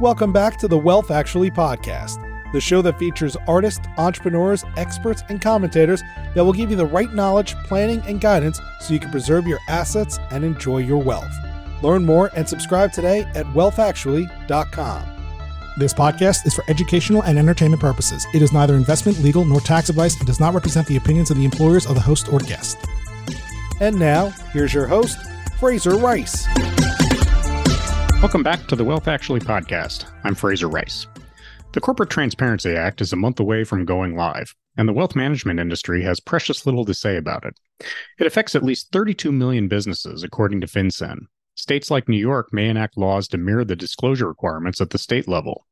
Welcome back to the Wealth Actually podcast, the show that features artists, entrepreneurs, experts, and commentators that will give you the right knowledge, planning, and guidance so you can preserve your assets and enjoy your wealth. Learn more and subscribe today at wealthactually.com. This podcast is for educational and entertainment purposes. It is neither investment, legal, nor tax advice and does not represent the opinions of the employers of the host or guest. And now, here's your host, Fraser Rice. Welcome back to the Wealth Actually podcast. I'm Fraser Rice. The Corporate Transparency Act is a month away from going live, and the wealth management industry has precious little to say about it. It affects at least 32 million businesses, according to FinCEN. States like New York may enact laws to mirror the disclosure requirements at the state level.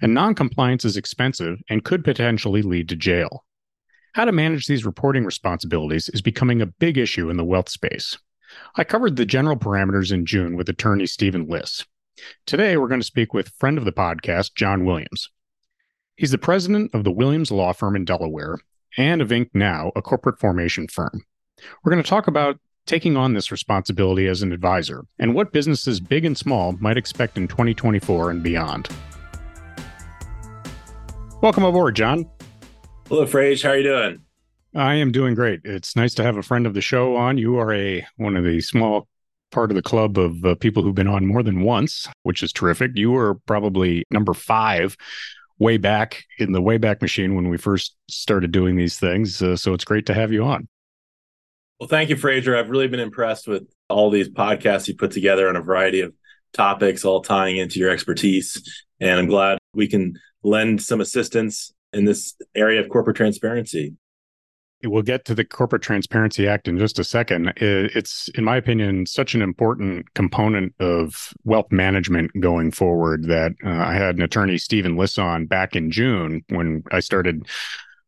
And noncompliance is expensive and could potentially lead to jail. How to manage these reporting responsibilities is becoming a big issue in the wealth space. I covered the general parameters in June with attorney Stephen Liss. Today, we're going to speak with friend of the podcast, John Williams. He's the president of the Williams Law Firm in Delaware and of IncNow, a corporate formation firm. We're going to talk about taking on this responsibility as an advisor and what businesses big and small might expect in 2024 and beyond. Welcome aboard, John. Hello, Frage. How are you doing? I am doing great. It's nice to have a friend of the show on. You are a one of the small part of the club of uh, people who've been on more than once, which is terrific. You were probably number five way back in the Wayback Machine when we first started doing these things. Uh, so it's great to have you on. Well, thank you, Fraser. I've really been impressed with all these podcasts you put together on a variety of topics, all tying into your expertise. And I'm glad we can lend some assistance in this area of corporate transparency. We'll get to the Corporate Transparency Act in just a second. It's, in my opinion, such an important component of wealth management going forward that uh, I had an attorney, Stephen Liss, on back in June when I started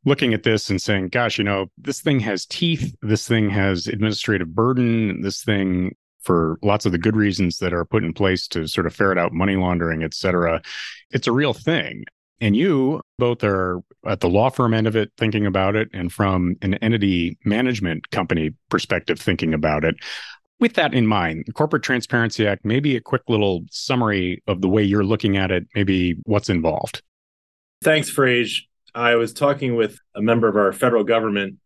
looking at this and saying, gosh, you know, this thing has teeth. This thing has administrative burden. This thing, for lots of the good reasons that are put in place to sort of ferret out money laundering, et cetera, it's a real thing. And you both are at the law firm end of it thinking about it, and from an entity management company perspective thinking about it. With that in mind, the Corporate Transparency Act, maybe a quick little summary of the way you're looking at it, maybe what's involved. Thanks, Frage. I was talking with a member of our federal government,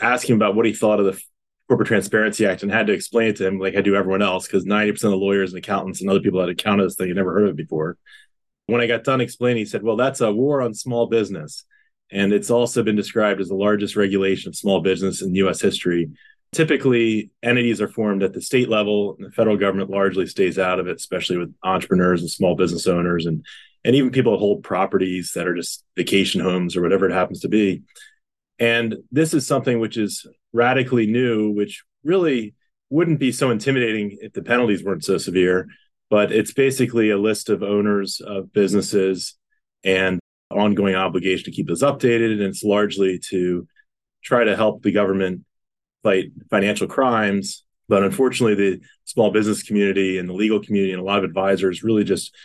asking about what he thought of the Corporate Transparency Act, and had to explain it to him like I do everyone else, because 90% of the lawyers and accountants and other people that account this thing had never heard of it before when I got done explaining, he said, Well, that's a war on small business. And it's also been described as the largest regulation of small business in US history. Typically, entities are formed at the state level, and the federal government largely stays out of it, especially with entrepreneurs and small business owners and, and even people that hold properties that are just vacation homes or whatever it happens to be. And this is something which is radically new, which really wouldn't be so intimidating if the penalties weren't so severe but it's basically a list of owners of businesses and ongoing obligation to keep those updated. And it's largely to try to help the government fight financial crimes. But unfortunately, the small business community and the legal community and a lot of advisors really just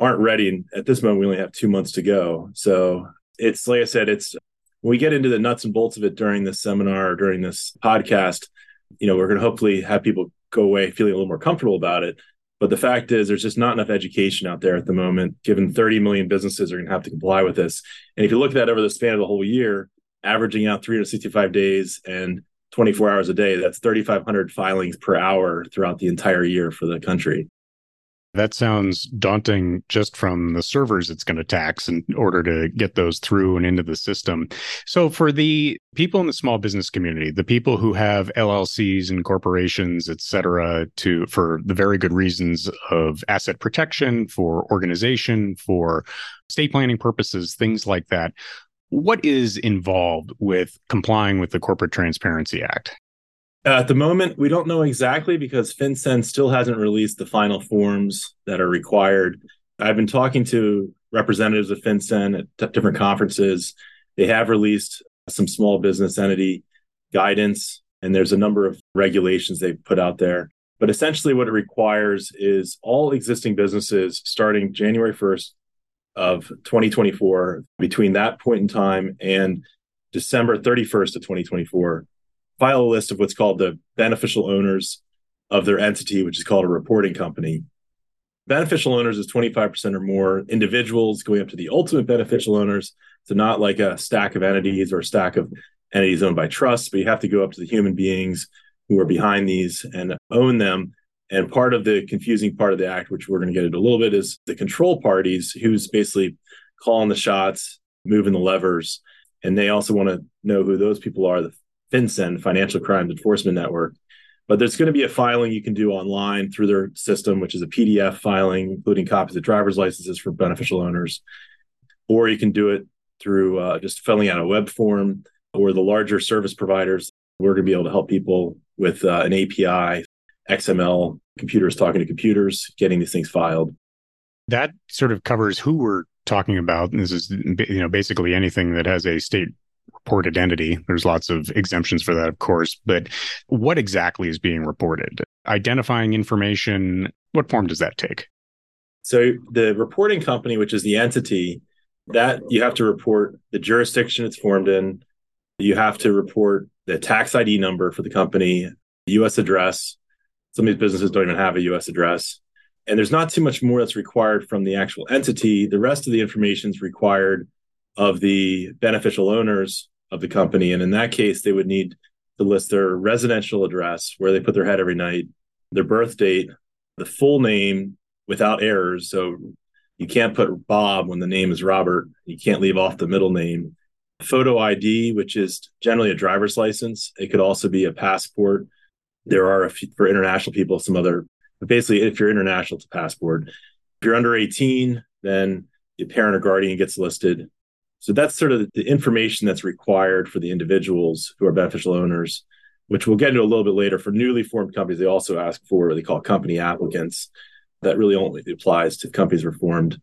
aren't ready. And at this moment, we only have two months to go. So it's like I said, it's when we get into the nuts and bolts of it during this seminar or during this podcast, you know, we're going to hopefully have people go away feeling a little more comfortable about it. But the fact is, there's just not enough education out there at the moment, given 30 million businesses are going to have to comply with this. And if you look at that over the span of the whole year, averaging out 365 days and 24 hours a day, that's 3,500 filings per hour throughout the entire year for the country. That sounds daunting just from the servers it's going to tax in order to get those through and into the system. So, for the people in the small business community, the people who have LLCs and corporations, et cetera, to for the very good reasons of asset protection, for organization, for estate planning purposes, things like that. What is involved with complying with the Corporate Transparency Act? Uh, at the moment, we don't know exactly because FinCEN still hasn't released the final forms that are required. I've been talking to representatives of FinCEN at different conferences. They have released some small business entity guidance, and there's a number of regulations they've put out there. But essentially, what it requires is all existing businesses starting January 1st of 2024, between that point in time and December 31st of 2024, file a list of what's called the beneficial owners of their entity, which is called a reporting company. Beneficial owners is 25% or more, individuals going up to the ultimate beneficial owners. So, not like a stack of entities or a stack of entities owned by trusts, but you have to go up to the human beings who are behind these and own them. And part of the confusing part of the act, which we're going to get into a little bit, is the control parties who's basically calling the shots, moving the levers. And they also want to know who those people are the FinCEN, Financial Crimes Enforcement Network. But there's going to be a filing you can do online through their system, which is a PDF filing, including copies of driver's licenses for beneficial owners. Or you can do it through uh, just filling out a web form or the larger service providers. We're going to be able to help people with uh, an API, XML, computers talking to computers, getting these things filed. That sort of covers who we're talking about. This is you know basically anything that has a state reported entity. There's lots of exemptions for that, of course, but what exactly is being reported? Identifying information, what form does that take? So the reporting company, which is the entity, that you have to report the jurisdiction it's formed in. You have to report the tax ID number for the company, US address. Some of these businesses don't even have a US address. And there's not too much more that's required from the actual entity. The rest of the information is required of the beneficial owners of the company. And in that case, they would need to list their residential address, where they put their head every night, their birth date, the full name without errors. So you can't put Bob when the name is Robert. You can't leave off the middle name. Photo ID, which is generally a driver's license. It could also be a passport. There are a few, for international people some other, but basically, if you're international, it's a passport. If you're under 18, then your parent or guardian gets listed. So that's sort of the information that's required for the individuals who are beneficial owners, which we'll get into a little bit later. For newly formed companies, they also ask for what they call company applicants. That really only applies to companies were formed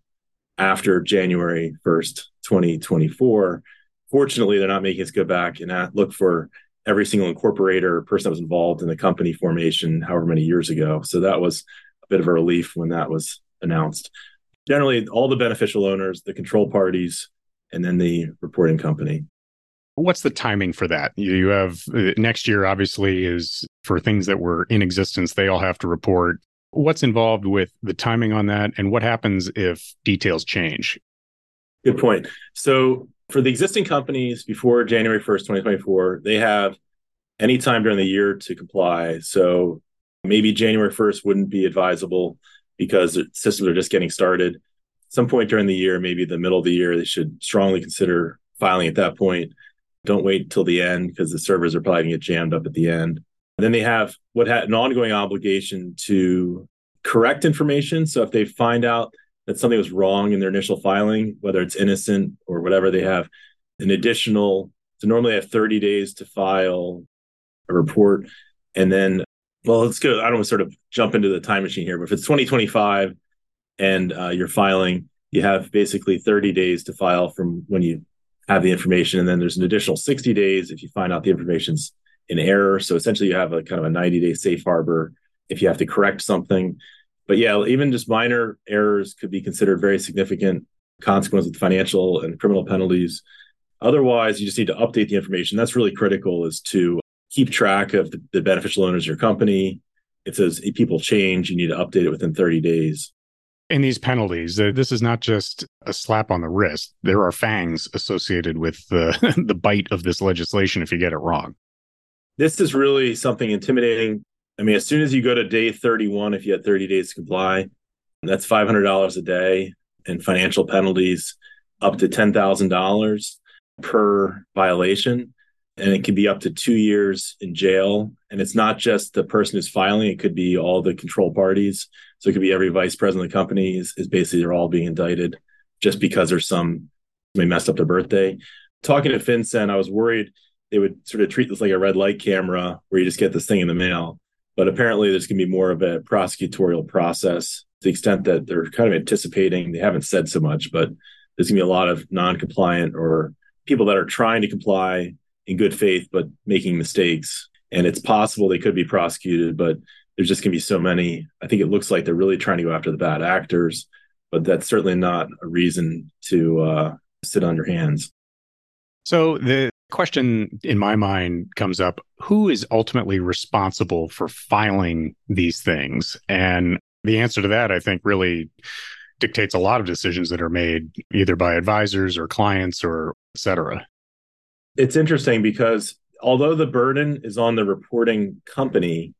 after January 1st, 2024. Fortunately, they're not making us go back and look for every single incorporator or person that was involved in the company formation however many years ago. So that was a bit of a relief when that was announced. Generally, all the beneficial owners, the control parties, and then the reporting company. What's the timing for that? You have uh, next year, obviously, is for things that were in existence, they all have to report. What's involved with the timing on that? And what happens if details change? Good point. So, for the existing companies before January 1st, 2024, they have any time during the year to comply. So, maybe January 1st wouldn't be advisable because the systems are just getting started some point during the year, maybe the middle of the year, they should strongly consider filing at that point. Don't wait till the end because the servers are probably going to get jammed up at the end. And then they have what had an ongoing obligation to correct information. So if they find out that something was wrong in their initial filing, whether it's innocent or whatever, they have an additional. So normally, have 30 days to file a report, and then well, let's go. I don't want to sort of jump into the time machine here, but if it's 2025 and uh, you're filing, you have basically 30 days to file from when you have the information. And then there's an additional 60 days if you find out the information's in error. So essentially, you have a kind of a 90 day safe harbor if you have to correct something. But yeah, even just minor errors could be considered very significant consequences with financial and criminal penalties. Otherwise, you just need to update the information. That's really critical is to keep track of the, the beneficial owners of your company. It says if people change, you need to update it within 30 days in these penalties, this is not just a slap on the wrist. There are fangs associated with the, the bite of this legislation if you get it wrong. This is really something intimidating. I mean, as soon as you go to day 31, if you had 30 days to comply, that's $500 a day and financial penalties up to $10,000 per violation and it can be up to two years in jail. And it's not just the person who's filing; it could be all the control parties. So it could be every vice president of the company is, is basically they're all being indicted just because there's some they messed up their birthday. Talking to FinCEN, I was worried they would sort of treat this like a red light camera where you just get this thing in the mail. But apparently, there's to be more of a prosecutorial process to the extent that they're kind of anticipating. They haven't said so much, but there's going to be a lot of non-compliant or people that are trying to comply in good faith, but making mistakes. And it's possible they could be prosecuted, but there's just going to be so many. I think it looks like they're really trying to go after the bad actors, but that's certainly not a reason to uh, sit on your hands. So the question in my mind comes up who is ultimately responsible for filing these things? And The answer to that, I think, really dictates a lot of decisions that are made either by advisors or clients or et cetera. It's interesting because although the burden is on the reporting company,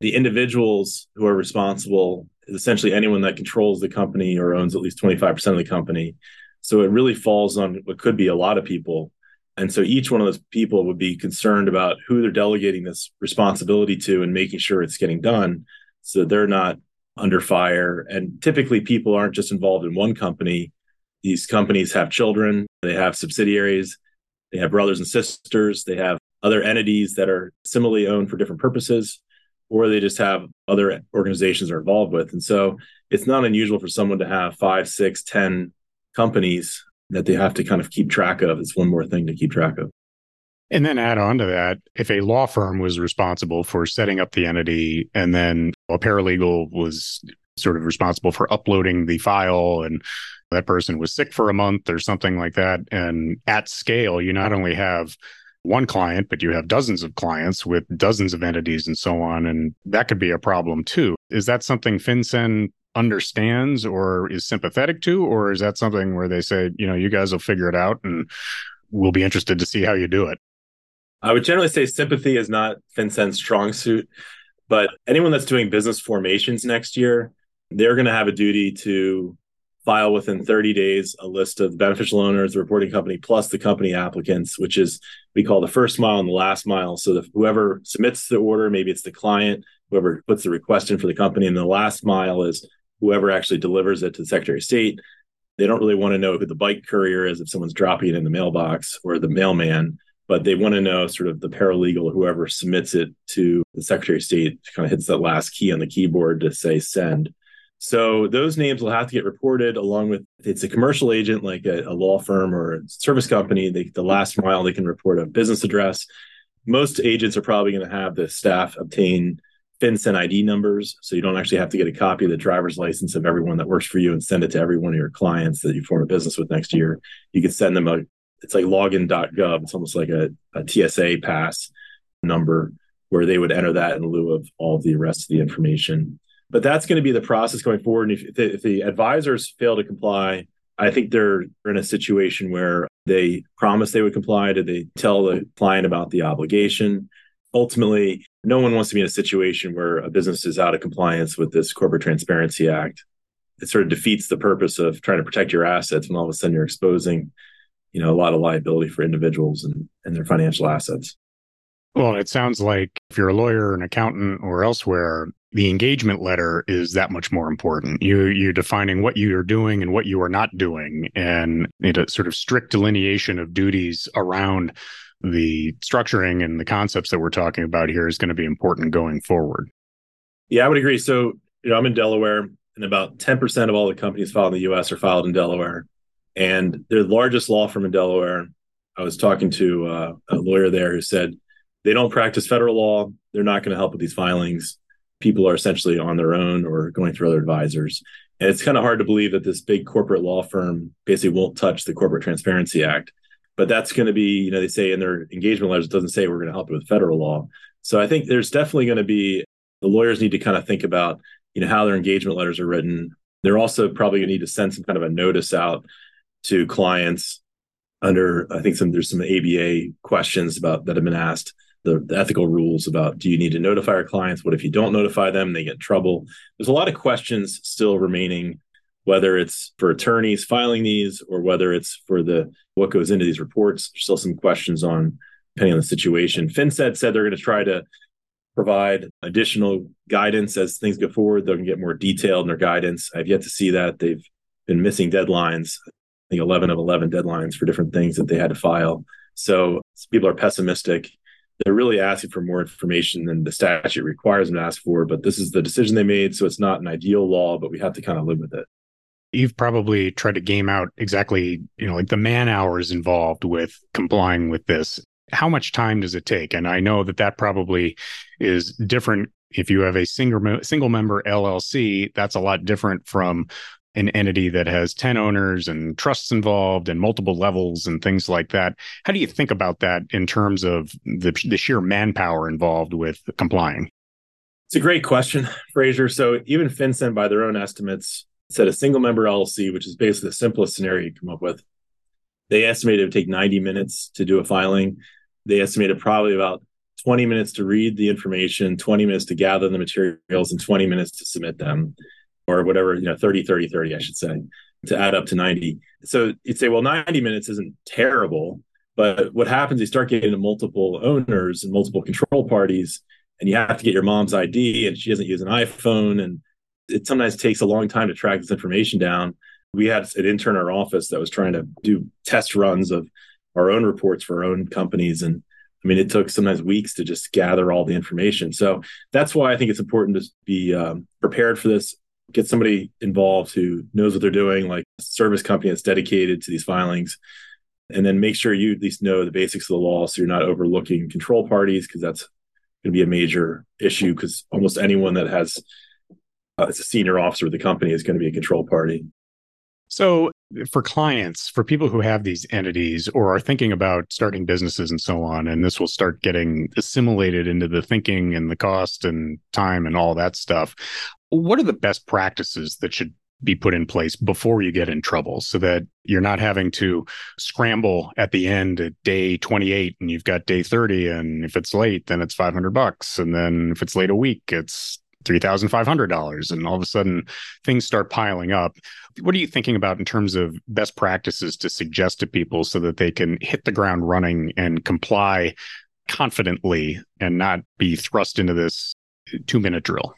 the individuals who are responsible essentially anyone that controls the company or owns at least 25% of the company. So it really falls on what could be a lot of people. And so each one of those people would be concerned about who they're delegating this responsibility to and making sure it's getting done so they're not under fire. And typically, people aren't just involved in one company. These companies have children, they have subsidiaries, they have brothers and sisters, they have other entities that are similarly owned for different purposes, or they just have other organizations they're involved with. And so it's not unusual for someone to have five, six, ten companies that they have to kind of keep track of. It's one more thing to keep track of. And then add on to that, if a law firm was responsible for setting up the entity and then a paralegal was sort of responsible for uploading the file and that person was sick for a month or something like that. And at scale, you not only have one client, but you have dozens of clients with dozens of entities and so on. And that could be a problem too. Is that something FinCEN understands or is sympathetic to? Or is that something where they say, you know, you guys will figure it out and we'll be interested to see how you do it? I would generally say sympathy is not FinCEN's strong suit, but anyone that's doing business formations next year, they're going to have a duty to file within 30 days a list of the beneficial owners, the reporting company, plus the company applicants, which is we call the first mile and the last mile. So that whoever submits the order, maybe it's the client, whoever puts the request in for the company, and the last mile is whoever actually delivers it to the Secretary of State. They don't really want to know who the bike courier is if someone's dropping it in the mailbox or the mailman but they want to know sort of the paralegal whoever submits it to the Secretary of State kind of hits that last key on the keyboard to say send. So those names will have to get reported along with it's a commercial agent like a, a law firm or a service company. They, the last mile they can report a business address. Most agents are probably going to have the staff obtain FinCEN ID numbers, so you don't actually have to get a copy of the driver's license of everyone that works for you and send it to every one of your clients that you form a business with next year. You can send them a it's like login.gov. It's almost like a, a TSA pass number where they would enter that in lieu of all the rest of the information. But that's going to be the process going forward. And if, the, if the advisors fail to comply, I think they're in a situation where they promise they would comply. Did they tell the client about the obligation? Ultimately, no one wants to be in a situation where a business is out of compliance with this Corporate Transparency Act. It sort of defeats the purpose of trying to protect your assets when all of a sudden you're exposing you know a lot of liability for individuals and, and their financial assets well it sounds like if you're a lawyer an accountant or elsewhere the engagement letter is that much more important you you defining what you are doing and what you are not doing and a sort of strict delineation of duties around the structuring and the concepts that we're talking about here is going to be important going forward yeah i would agree so you know i'm in delaware and about 10% of all the companies filed in the us are filed in delaware and they're the largest law firm in Delaware. I was talking to uh, a lawyer there who said they don't practice federal law. They're not going to help with these filings. People are essentially on their own or going through other advisors. And it's kind of hard to believe that this big corporate law firm basically won't touch the Corporate Transparency Act. But that's going to be, you know, they say in their engagement letters, it doesn't say we're going to help you with federal law. So I think there's definitely going to be the lawyers need to kind of think about, you know, how their engagement letters are written. They're also probably going to need to send some kind of a notice out to clients under I think some there's some ABA questions about that have been asked the, the, ethical rules about do you need to notify our clients? What if you don't notify them they get in trouble? There's a lot of questions still remaining whether it's for attorneys filing these or whether it's for the what goes into these reports. There's still some questions on depending on the situation. FinCEN said they're going to try to provide additional guidance as things go forward. They're going to get more detailed in their guidance. I've yet to see that. They've been missing deadlines I think 11 of 11 deadlines for different things that they had to file. So people are pessimistic. They're really asking for more information than the statute requires them to ask for. But this is the decision they made. So it's not an ideal law, but we have to kind of live with it. You've probably tried to game out exactly, you know, like the man hours involved with complying with this. How much time does it take? And I know that that probably is different if you have a single single member LLC, that's a lot different from an entity that has 10 owners and trusts involved and multiple levels and things like that. How do you think about that in terms of the, the sheer manpower involved with complying? It's a great question, Fraser. So even FinCEN, by their own estimates, said a single member LLC, which is basically the simplest scenario you come up with, they estimated it would take 90 minutes to do a filing. They estimated probably about 20 minutes to read the information, 20 minutes to gather the materials, and 20 minutes to submit them, or whatever, you know, 30, 30, 30, I should say, to add up to 90. So you'd say, well, 90 minutes isn't terrible. But what happens, you start getting to multiple owners and multiple control parties, and you have to get your mom's ID, and she doesn't use an iPhone. And it sometimes takes a long time to track this information down. We had an intern in our office that was trying to do test runs of our own reports for our own companies. And I mean, it took sometimes weeks to just gather all the information. So that's why I think it's important to be um, prepared for this. Get somebody involved who knows what they're doing, like a service company that's dedicated to these filings, and then make sure you at least know the basics of the law so you're not overlooking control parties because that's going to be a major issue because almost anyone that has uh, a senior officer of the company is going to be a control party. So, eh, for clients, for people who have these entities or are thinking about starting businesses and so on, and this will start getting assimilated into the thinking and the cost and time and all that stuff, what are the best practices that should be put in place before you get in trouble so that you're not having to scramble at the end at day 28 and you've got day 30 and if it's late then it's 500 bucks and then if it's late a week it's $3,500 and all of a sudden things start piling up. What are you thinking about in terms of best practices to suggest to people so that they can hit the ground running and comply confidently and not be thrust into this two minute drill?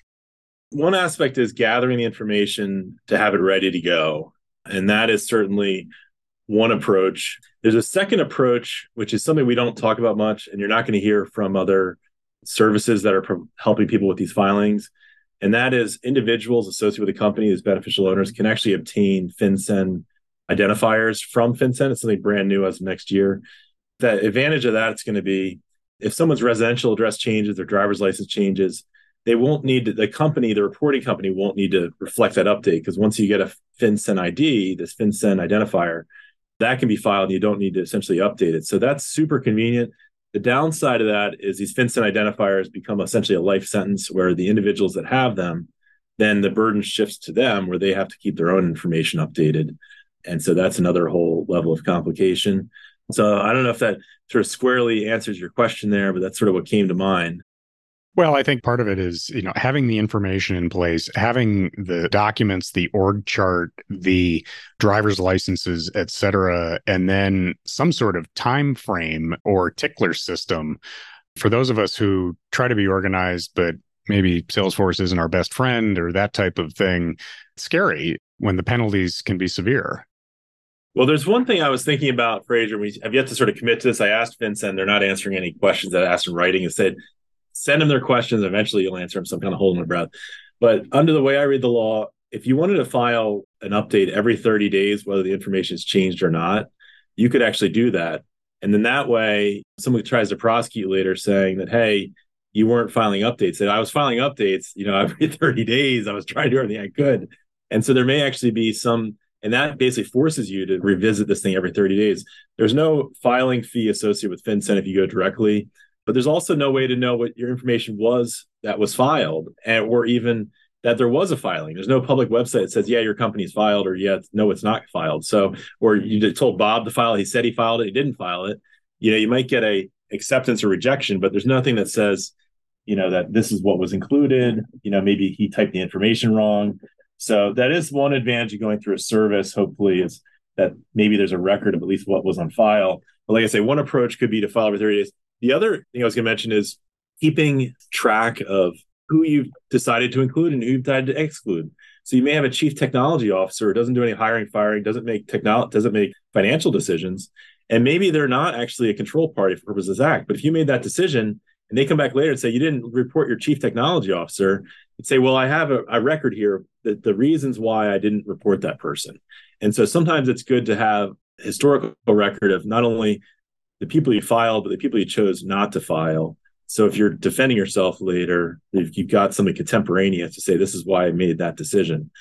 One aspect is gathering the information to have it ready to go. And that is certainly one approach. There's a second approach, which is something we don't talk about much, and you're not going to hear from other services that are pro- helping people with these filings. And that is individuals associated with a company as beneficial owners can actually obtain FinCEN identifiers from FinCEN. It's something brand new as next year. The advantage of that is going to be if someone's residential address changes, their driver's license changes, they won't need to, the company, the reporting company won't need to reflect that update because once you get a FinCEN ID, this FinCEN identifier, that can be filed and you don't need to essentially update it. So that's super convenient. The downside of that is these FinCEN identifiers become essentially a life sentence where the individuals that have them, then the burden shifts to them where they have to keep their own information updated. And so that's another whole level of complication. So I don't know if that sort of squarely answers your question there, but that's sort of what came to mind. Well, I think part of it is, you know, having the information in place, having the documents, the org chart, the driver's licenses, et cetera, and then some sort of time frame or tickler system. For those of us who try to be organized, but maybe Salesforce isn't our best friend or that type of thing, scary when the penalties can be severe. Well, there's one thing I was thinking about, Fraser. We have yet to sort of commit to this. I asked FinCEN, they're not answering any questions that I asked in writing and said, send them their questions. Eventually, you'll answer them. So I'm kind of holding my breath. But under the way I read the law, if you wanted to file an update every 30 days, whether the information changed or not, you could actually do that. And then that way, someone tries to prosecute later saying that, hey, you weren't filing updates. That I was filing updates, you know, every 30 days. I was trying to do everything I could. And so there may actually be some, and that basically forces you to revisit this thing every 30 days. There's no filing fee associated with FinCEN if you go directly but there's also no way to know what your information was that was filed and or even that there was a filing. There's no public website that says yeah your company's filed or yeah no it's not filed. So or you told bob to file he said he filed it. He didn't file it. You know you might get a acceptance or rejection but there's nothing that says you know that this is what was included. You know maybe he typed the information wrong. So that is one advantage of going through a service hopefully is that maybe there's a record of at least what was on file. But like i say one approach could be to file every 30 days the other thing I was going to mention is keeping track of who you've decided to include and who you've decided to exclude. So you may have a chief technology officer who doesn't do any hiring, firing, doesn't make technology, doesn't make financial decisions, and maybe they're not actually a control party for purposes of act. But if you made that decision and they come back later and say you didn't report your chief technology officer, you'd say, well, I have a, a record here that the reasons why I didn't report that person. And so sometimes it's good to have historical record of not only the people you filed, but the people you chose not to file. So if you're defending yourself later, if you've got something contemporaneous to say, this is why I made that decision.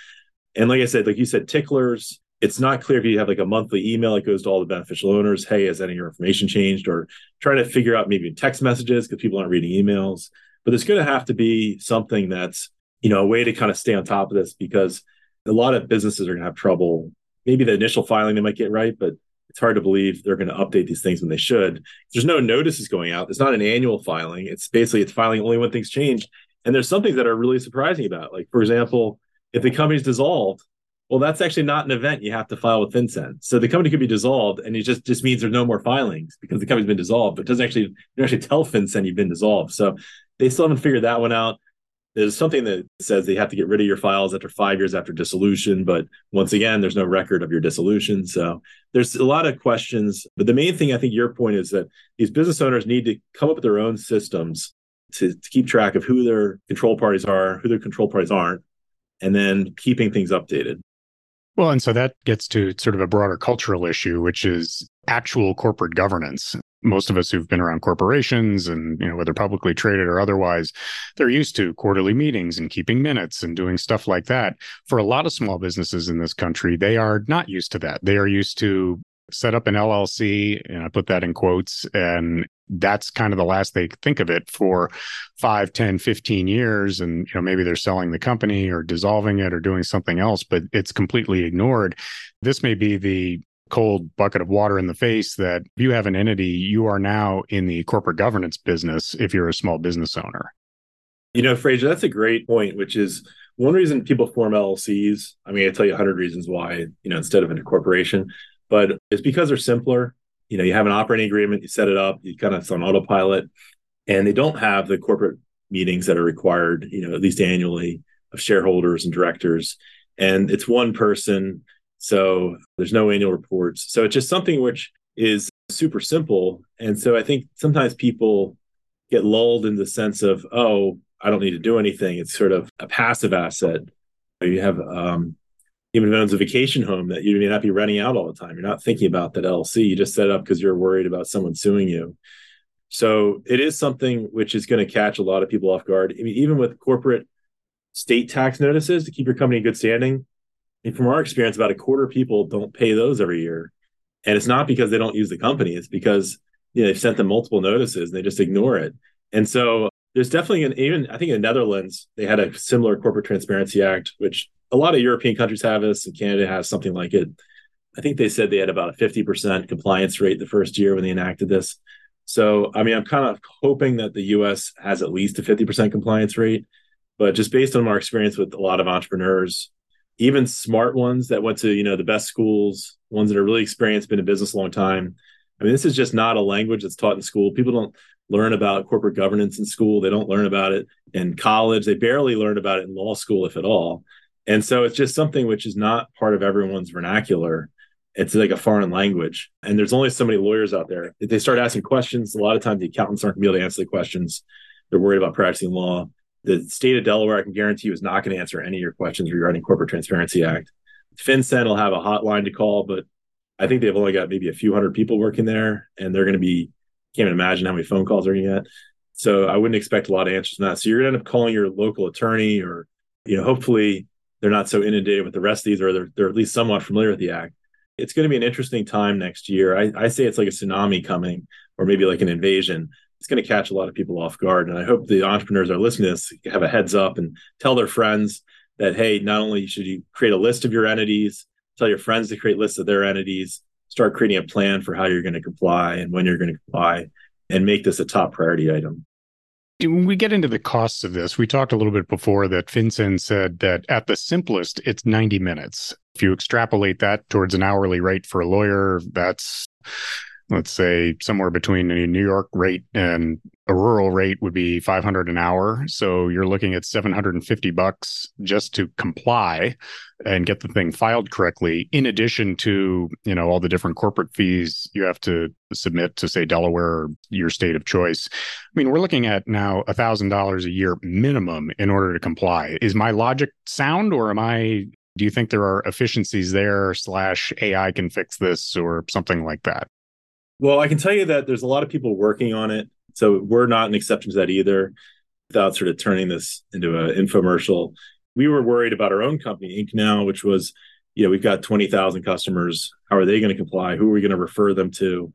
And like I said, like you said, ticklers, it's not clear if you have like a monthly email that goes to all the beneficial owners. Hey, has any of your information changed? Or try to figure out maybe text messages because people aren't reading emails. but there's going to have to be something that's, you know, a way to kind of stay on top of this because a lot of businesses are going to have trouble. Maybe the initial filing they might get right, but it's hard to believe they're going to update these things when they should. There's no notices going out. It's not an annual filing. It's basically it's filing only when things change. And there's some things that are really surprising about. Like, for example, if the company's dissolved, well, that's actually not an event you have to file with FinCEN. So the company could be dissolved, and it just just means there's no more filings because the company's been dissolved. But doesn't actually you actually tell FinCEN you've been dissolved. So they still haven't figured that one out. There's something that says they have to get rid of your files after five years after dissolution, but once again, there's no record of your dissolution. So there's a lot of questions. But the main thing I think your point is that these business owners need to come up with their own systems to, to keep track of who their control parties are, who their control parties aren't, and then keeping things updated. Well, and so that gets to sort of a broader cultural issue, which is actual corporate governance. Most of us who've been around corporations and, you know, whether publicly traded or otherwise, they're used to quarterly meetings and keeping minutes and doing stuff like that. For a lot of small businesses in this country, they are not used to that. They are used to set up an LLC, and I put that in quotes, and that's kind of the last they think of it for 5 10 15 years and you know maybe they're selling the company or dissolving it or doing something else but it's completely ignored this may be the cold bucket of water in the face that if you have an entity you are now in the corporate governance business if you're a small business owner. You know fraser that's a great point which is one reason people form llcs i mean i tell you 100 reasons why you know instead of a corporation but it's because they're simpler. You know you have an operating agreement you set it up you kind of it's on autopilot and they don't have the corporate meetings that are required you know at least annually of shareholders and directors. And it's one person so there's no annual reports so it's just something which is super simple and so i think sometimes people get lulled in the sense of oh i don't need to do anything it's sort of a passive asset you have um, even if it owns a vacation home that you may not be renting out all the time. You're not thinking about that LLC. You just set it up because you're worried about someone suing you. So it is something which is going to catch a lot of people off guard. I mean, even with corporate state tax notices to keep your company in good standing. From our experience, about a quarter of people don't pay those every year. And it's not because they don't use the company, it's because you know, they've sent them multiple notices and they just ignore it. And so there's definitely an even I think in the Netherlands they had a similar corporate transparency act, which a lot of European countries have this, and Canada has something like it. I think they said they had about a 50% compliance rate the first year when they enacted this. So, I mean, I'm kind of hoping that the US has at least a 50% compliance rate. But just based on our experience with a lot of entrepreneurs, even smart ones that went to, you know, the best schools, ones that are really experienced, been in business a long time. I mean, this is just not a language that's taught in school. People don't learn about corporate governance in school. They don't learn about it in college. They barely learn about it in law school, if at all. And so it's just something which is not part of everyone's vernacular. It's like a foreign language. And there's only so many lawyers out there. If they start asking questions, a lot of times the accountants aren't going to be able to answer the questions. They're worried about practicing law. The state of Delaware, I can guarantee you, is not going to answer any of your questions regarding Corporate Transparency Act. FinCEN will have a hotline to call, but I think they've only got maybe a few hundred people working there, and they're going to be can't even imagine how many phone calls they're going to get. So I wouldn't expect a lot of answers on that. So you're going to end up calling your local attorney, or you know, hopefully they're not so inundated with the rest of these, or they're, they're at least somewhat familiar with the act. It's going to be an interesting time next year. I, I say it's like a tsunami coming, or maybe like an invasion. It's going to catch a lot of people off guard. And I hope the entrepreneurs are listening to this have a heads up and tell their friends that, hey, not only should you create a list of your entities, tell your friends to create lists of their entities, start creating a plan for how you're going to comply and when you're going to comply, and make this a top priority item when we get into the costs of this, we talked a little bit before that FinCEN said that at the simplest, it's 90 minutes. If you extrapolate that towards an hourly rate for a lawyer, that's let's say somewhere between a New York rate and a rural rate would be 500 an hour. So you're looking at 750 bucks just to comply and get the thing filed correctly in addition to, you know, all the different corporate fees you have to submit to say Delaware or your state of choice. I mean, we're looking at now $1000 a year minimum in order to comply. Is my logic sound or am I do you think there are efficiencies there slash AI can fix this or something like that? Well, I can tell you that there's a lot of people working on it. So we're not an exception to that either, without sort of turning this into an infomercial. We were worried about our own company, IncNow, which was, you know, we've got 20,000 customers. How are they going to comply? Who are we going to refer them to?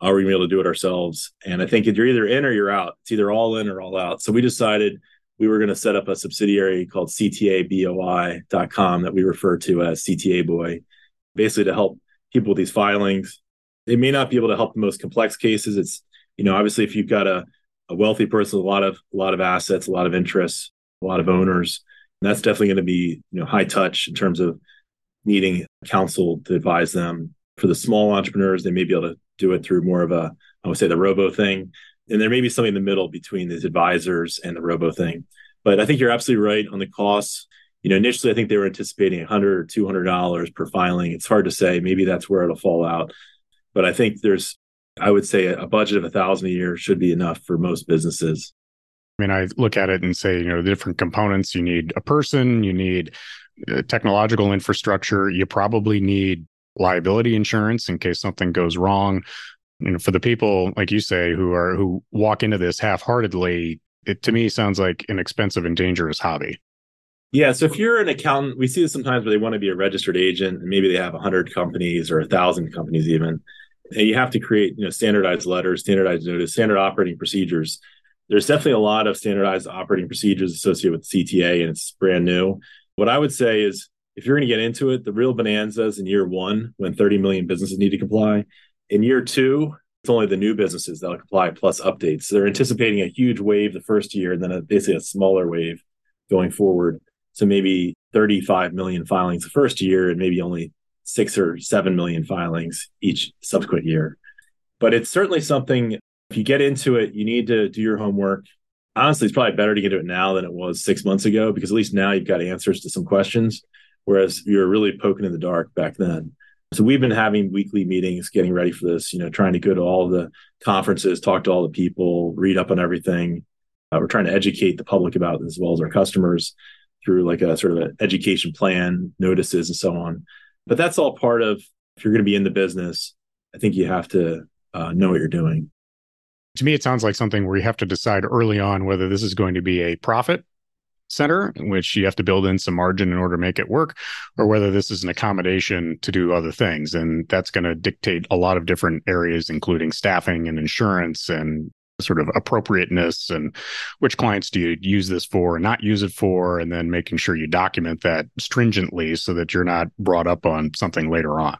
are we going to be able to do it ourselves? And I think if you're either in or you're out. It's either all in or all out. So we decided we were going to set up a subsidiary called CTABOI.com that we refer to as CTA Boy, basically to help people with these filings. They may not be able to help the most complex cases. It's, you know, obviously if you've got a, a wealthy person, a lot of a lot of assets, a lot of interests, a lot of owners, that's definitely going to be, you know, high touch in terms of needing counsel to advise them. For the small entrepreneurs, they may be able to do it through more of a, I would say the robo thing. And there may be something in the middle between these advisors and the robo thing. But I think you're absolutely right on the costs. You know, initially I think they were anticipating 100 or 200 dollars per filing. It's hard to say. Maybe that's where it'll fall out. But I think there's, I would say, a budget of a thousand a year should be enough for most businesses. I mean, I look at it and say, you know, the different components. You need a person. You need uh, technological infrastructure. You probably need liability insurance in case something goes wrong. You know, for the people like you say who are who walk into this half-heartedly, it to me sounds like an expensive and dangerous hobby. Yeah. So if you're an accountant, we see this sometimes where they want to be a registered agent and maybe they have 100 companies or a 1,000 companies even. You have to create, you know, standardized letters, standardized notice, standard operating procedures. There's definitely a lot of standardized operating procedures associated with CTA and it's brand new. What I would say is if you're going to get into it, the real bonanzas in year one when 30 million businesses need to comply. In year two, it's only the new businesses that'll comply plus updates. So they're anticipating a huge wave the first year and then a, basically a smaller wave going forward. So maybe 35 million filings the first year and maybe only six or seven million filings each subsequent year. But it's certainly something, if you get into it, you need to do your homework. Honestly, it's probably better to get into it now than it was six months ago because at least now you've got answers to some questions whereas you were really poking in the dark back then. So we've been having weekly meetings, getting ready for this. You know, trying to go to all the conferences, talk to all the people, read up on everything. Uh, we're trying to educate the public about this as well as our customers through like a sort of an education plan, notices, and so on. But that's all part of if you're going to be in the business. I think you have to uh, know what you're doing. To me, it sounds like something where you have to decide early on whether this is going to be a profit center, in which you have to build in some margin in order to make it work, or whether this is an accommodation to do other things. And that's going to dictate a lot of different areas, including staffing and insurance and sort of appropriateness and which clients do you use this for and not use it for, and then making sure you document that stringently so that you're not brought up on something later on.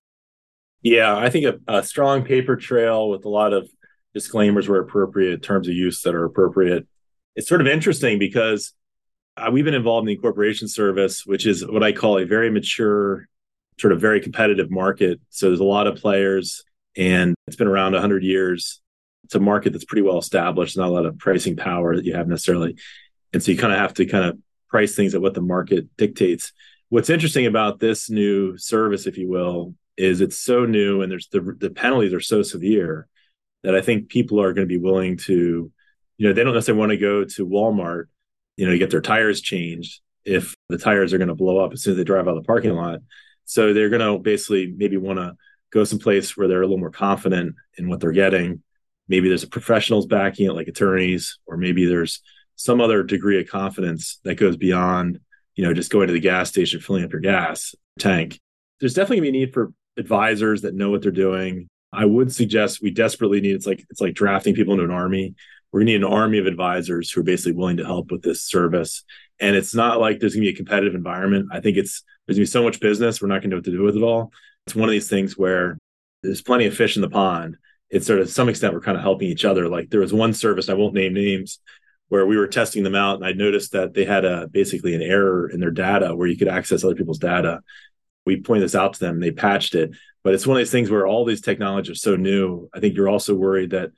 Yeah, I think a, a strong paper trail with a lot of disclaimers where appropriate, terms of use that are appropriate. It's sort of interesting because uh, we've been involved in the incorporation service, which is what I call a very mature, sort of very competitive market. So there's a lot of players, and it's been around 100 years. It's a market that's pretty well established, not a lot of pricing power that you have necessarily. And so you kind of have to kind of price things at what the market dictates. What's interesting about this new service, if you will, is it's so new and there's the, the penalties are so severe that I think people are going to be willing to, you know, they don't necessarily want to go to Walmart you know, to get their tires changed if the tires are going to blow up as soon as they drive out of the parking lot. So they're going to basically maybe want to go someplace where they're a little more confident in what they're getting. Maybe there's a professionals backing it, like attorneys, or maybe there's some other degree of confidence that goes beyond, you know, just going to the gas station, filling up your gas tank. There's definitely gonna be a need for advisors that know what they're doing. I would suggest we desperately need it's like it's like drafting people into an army we're going to need an army of advisors who are basically willing to help with this service. And it's not like there's going to be a competitive environment. I think it's there's going to be so much business, we're not going to know what to do with it all. It's one of these things where there's plenty of fish in the pond. It's sort of some extent we're kind of helping each other. Like there was one service, I won't name names, where we were testing them out, and I noticed that they had a basically an error in their data where you could access other people's data. We pointed this out to them, and they patched it. But it's one of these things where all these technologies are so new. I think you're also worried that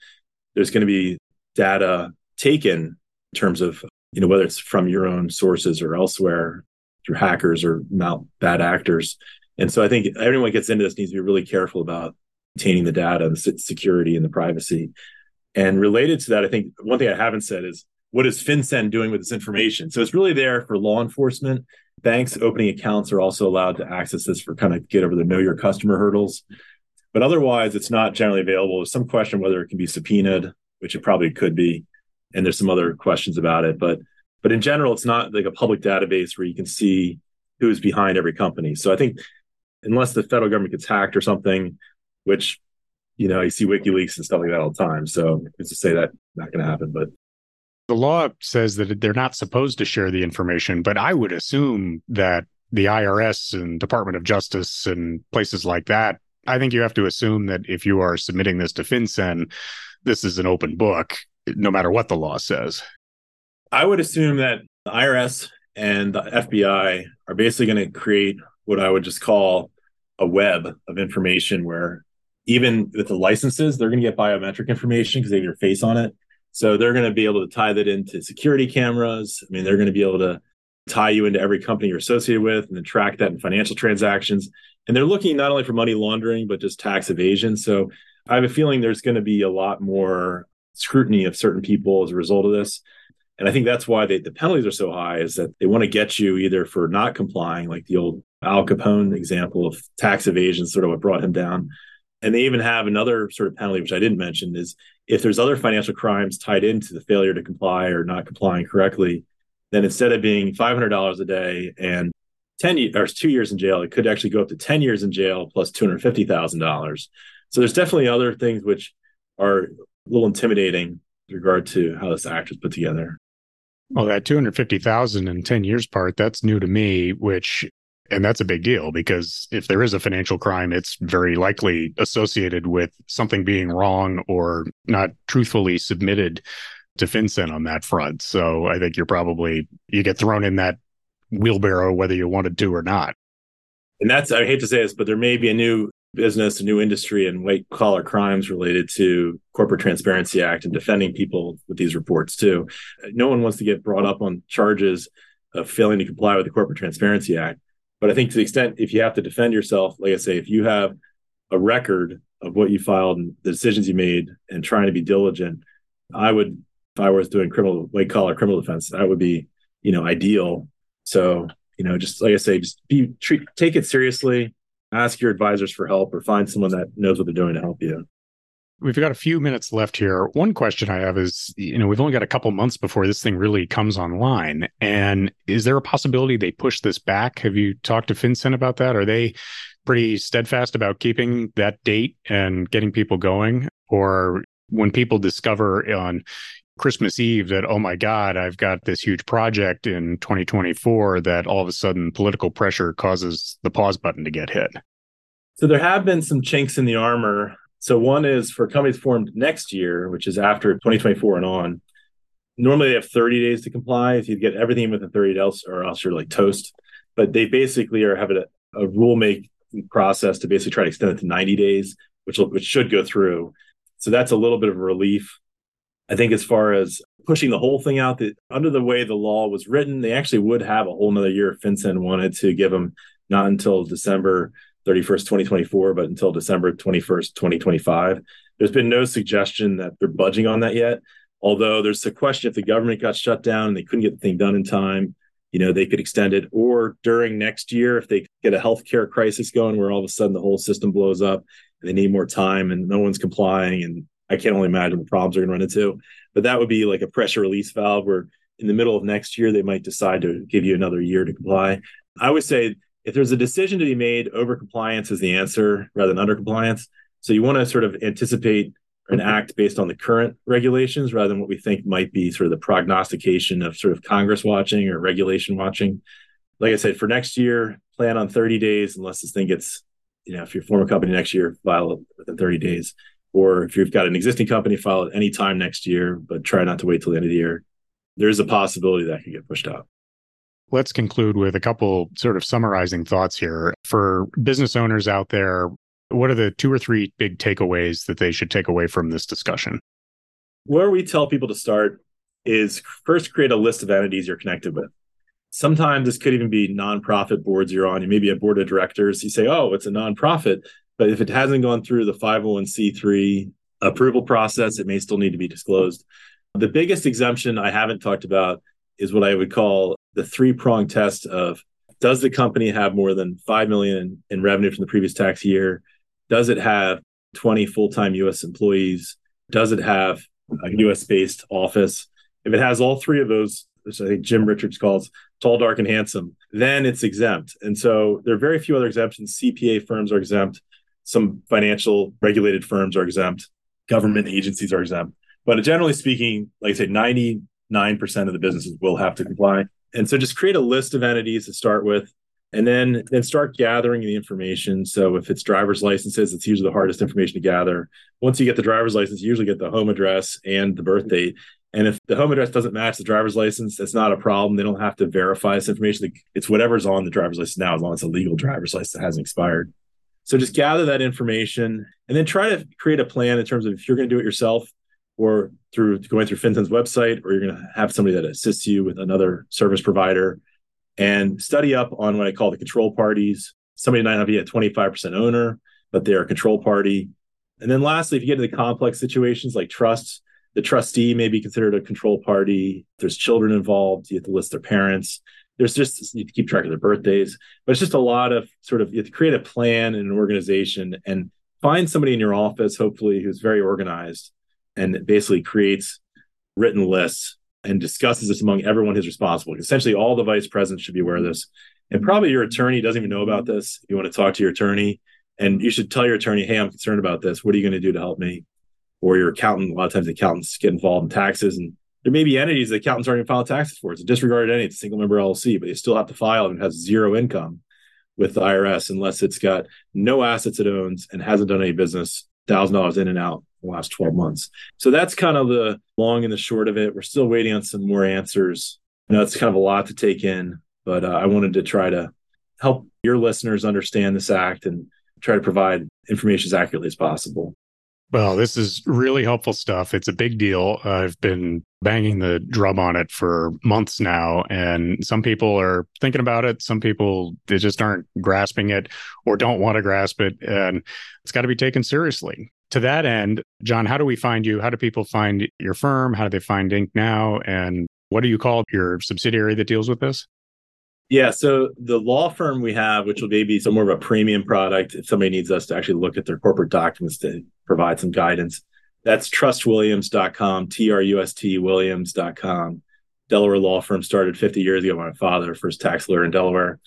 there's going to be data taken in terms of you know whether it's from your own sources or elsewhere through hackers or not bad actors and so i think everyone gets into this needs to be really careful about maintaining the data the security and the privacy. And related to that i think one thing i haven't said is what is fincen doing with this information? So it's really there for law enforcement. Banks opening accounts are also allowed to access this for kind of get over the know your customer hurdles. But otherwise it's not generally available. There's some question whether it can be subpoenaed which it probably could be. And there's some other questions about it, but but in general, it's not like a public database where you can see who's behind every company. So I think unless the federal government gets hacked or something, which you know, you see WikiLeaks and stuff like that all the time. So it's to say that not going to happen, but the law says that they're not supposed to share the information, but I would assume that the IRS and Department of Justice and places like that, I think you have to assume that if you are submitting this to FinCEN, this is an open book, no matter what the law says. I would assume that the IRS and the FBI are basically going to create what I would just call a web of information where even with the licenses, they're going to get biometric information because they have your face on it. So they're going to be able to tie that into security cameras. I mean, they're going to be able to tie you into every company you're associated with and then track that in financial transactions. And they're looking not only for money laundering, but just tax evasion. So I have a feeling there's going to be a lot more scrutiny of certain people as a result of this. And I think that's why they, the penalties are so high is that they want to get you either for not complying, like the old Al Capone example of tax evasion, sort of what brought him down. And they even have another sort of penalty, which I didn't mention, is if there's other financial crimes tied into the failure to comply or not complying correctly, then instead of being $500 a day and 10 or two years in jail, it could actually go up to 10 years in jail plus $250,000. So there's definitely other things which are a little intimidating with regard to how this act was put together. Well, that 250,000 in 10 years part, that's new to me, which and that's a big deal because if there is a financial crime, it's very likely associated with something being wrong or not truthfully submitted to FinCEN on that front. So I think you're probably you get thrown in that wheelbarrow whether you wanted to or not. And that's I hate to say this, but there may be a new business, a new industry and white collar crimes related to Corporate Transparency Act and defending people with these reports too. No one wants to get brought up on charges of failing to comply with the Corporate Transparency Act. But I think to the extent if you have to defend yourself, like I say, if you have a record of what you filed and the decisions you made and trying to be diligent, I would, if I was doing criminal white collar criminal defense, that would be, you know, ideal. So, you know, just like I say, just be treat take it seriously, ask your advisors for help or find someone that knows what they're doing to help you. We've got a few minutes left here. One question I have is, you know, we've only got a couple months before this thing really comes online. And is there a possibility they push this back? Have you talked to FinCEN about that? Are they pretty steadfast about keeping that date and getting people going? Or when people discover on Christmas Eve that, oh my God, I've got this huge project in 2024 that all of a sudden political pressure causes the pause button to get hit? So there have been some chinks in the armor so one is for companies formed next year, which is after 2024 and on. Normally they have 30 days to comply. If you get everything within 30 days, or else you're like toast. But they basically are having a, a rule make process to basically try to extend it to 90 days, which which should go through. So that's a little bit of a relief. I think as far as pushing the whole thing out, that under the way the law was written, they actually would have a whole another year if FinCEN wanted to give them not until December 31st, 2024, but until December 21st, 2025. There's been no suggestion that they're budging on that yet. Although there's a question if the government got shut down and they couldn't get the thing done in time, you know, they could extend it. Or during next year, if they get a healthcare crisis going where all of a sudden the whole system blows up and they need more time and no one's complying. And I can't only imagine the problems they're going to run into. But that would be like a pressure release valve where in the middle of next year, they might decide to give you another year to comply. I would say if there's a decision to be made, over compliance is the answer rather than under compliance. So you want to sort of anticipate an mm-hmm. act based on the current regulations rather than what we think might be sort of the prognostication of sort of Congress watching or regulation watching. Like I said, for next year, plan on 30 days unless this thing gets, you know, if you form a company next year, file it within 30 days. Or if you've got an existing company, file it any time next year, but try not to wait till the end of the year. There is a possibility that could get pushed out. Let's conclude with a couple sort of summarizing thoughts here. For business owners out there, what are the two or three big takeaways that they should take away from this discussion? Where we tell people to start is first create a list of entities you're connected with. Sometimes this could even be nonprofit boards you're on. You may be a board of directors. You say, oh, it's a nonprofit. But if it hasn't gone through the 501c3 approval process, it may still need to be disclosed. The biggest exemption I haven't talked about is what I would call the three prong test of does the company have more than 5 million in revenue from the previous tax year? Does it have 20 full-time US employees? Does it have a US based office? If it has all three of those, which I think Jim Richards calls tall, dark, and handsome, then it's exempt. And so there are very few other exemptions. CPA firms are exempt. Some financial regulated firms are exempt, government agencies are exempt. But generally speaking, like I say, 99% of the businesses will have to comply. And so just create a list of entities to start with and then then start gathering the information. So if it's driver's licenses it's usually the hardest information to gather. Once you get the driver's license you usually get the home address and the birth date. And if the home address doesn't match the driver's license that's not a problem. They don't have to verify this information. It's whatever's on the driver's license now as long as it's a legal driver's license that hasn't expired. So just gather that information and then try to create a plan in terms of if you're going to do it yourself or through going through FinCEN's website or you're going to have somebody that assists you with another service provider and study up on what I call the control parties. Somebody might not be a 25% owner, but they're a control party. And then lastly, if you get into the complex situations like trusts, the trustee may be considered a control party. If there's children involved, you have to list their parents. There's just you have to keep track of their birthdays, but it's just a lot of sort of you have to create a plan and an organization and find somebody in your office, hopefully, who's very organized and basically creates written lists and discusses this among everyone who's responsible. Essentially, all the vice presidents should be aware of this. And probably your attorney doesn't even know about this. You want to talk to your attorney, and you should tell your attorney, "Hey, I'm concerned about this. What are you going to do to help me?" Or your accountant. A lot of times, accountants get involved in taxes, and there may be entities that accountants aren't even filing taxes for. It's a disregarded entity. It's a single member LLC, but they still have to file and has zero income with the IRS unless it's got no assets it owns and hasn't done any business, thousand dollars in and out the last 12 months. So that's kind of the long and the short of it. We're still waiting on some more answers. You know, it's kind of a lot to take in, but uh, I wanted to try to help your listeners understand this act and try to provide information as accurately as possible. Well, this is really helpful stuff. It's a big deal. I've been banging the drum on it for months now, and some people are thinking about it. Some people they just aren't grasping it or don't want to grasp it, and it's got to be taken seriously to that end, John, how do we find you? How do people find your firm? How do they find IncNow? And what do you call your subsidiary that deals with this? Yeah, so the law firm we have, which will maybe be some more of a premium product, if somebody needs us to actually look at their corporate documents to provide some guidance, that's trustwilliams.com, T R U S T Williams.com. Delaware law firm started 50 years ago by my father, first tax lawyer in Delaware.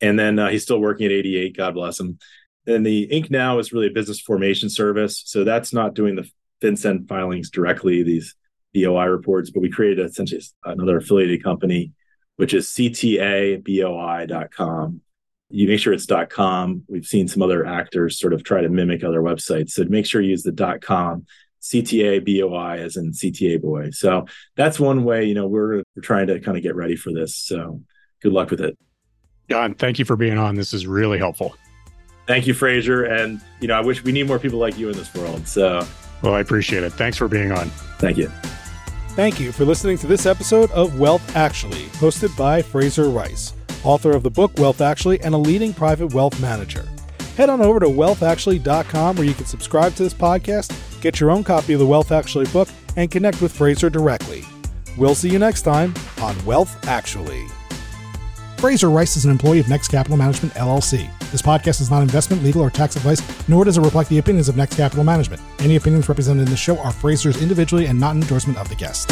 And then uh, he's still working at 88, God bless him. And the IncNow is really a business formation service. So that's not doing the FinCEN filings directly, these BOI reports, but we created essentially another affiliated company, which is ctaboi.com. You make sure it's .com. We've seen some other actors sort of try to mimic other websites. So make sure you use the .com. CTA BOI as in CTA boy. So that's one way, you know, we're we're trying to kind of get ready for this. So good luck with it. John, thank you for being on. This is really helpful. Thank you, Frazer. And, you know, I wish we need more people like you in this world. So, well, I appreciate it. Thanks for being on. Thank you. Thank you for listening to this episode of Wealth Actually, hosted by Frazer Rice, author of the book Wealth Actually and a leading private wealth manager. Head on over to wealthactually.com where you can subscribe to this podcast, get your own copy of the Wealth Actually book, and connect with Frazer directly. We'll see you next time on Wealth Actually. Frazer Rice is an employee of Next Capital Management, LLC. This podcast is not investment, legal, or tax advice, nor does it reflect the opinions of Next Capital Management. Any opinions represented in the show are Frazer's individually and not an endorsement of the guest.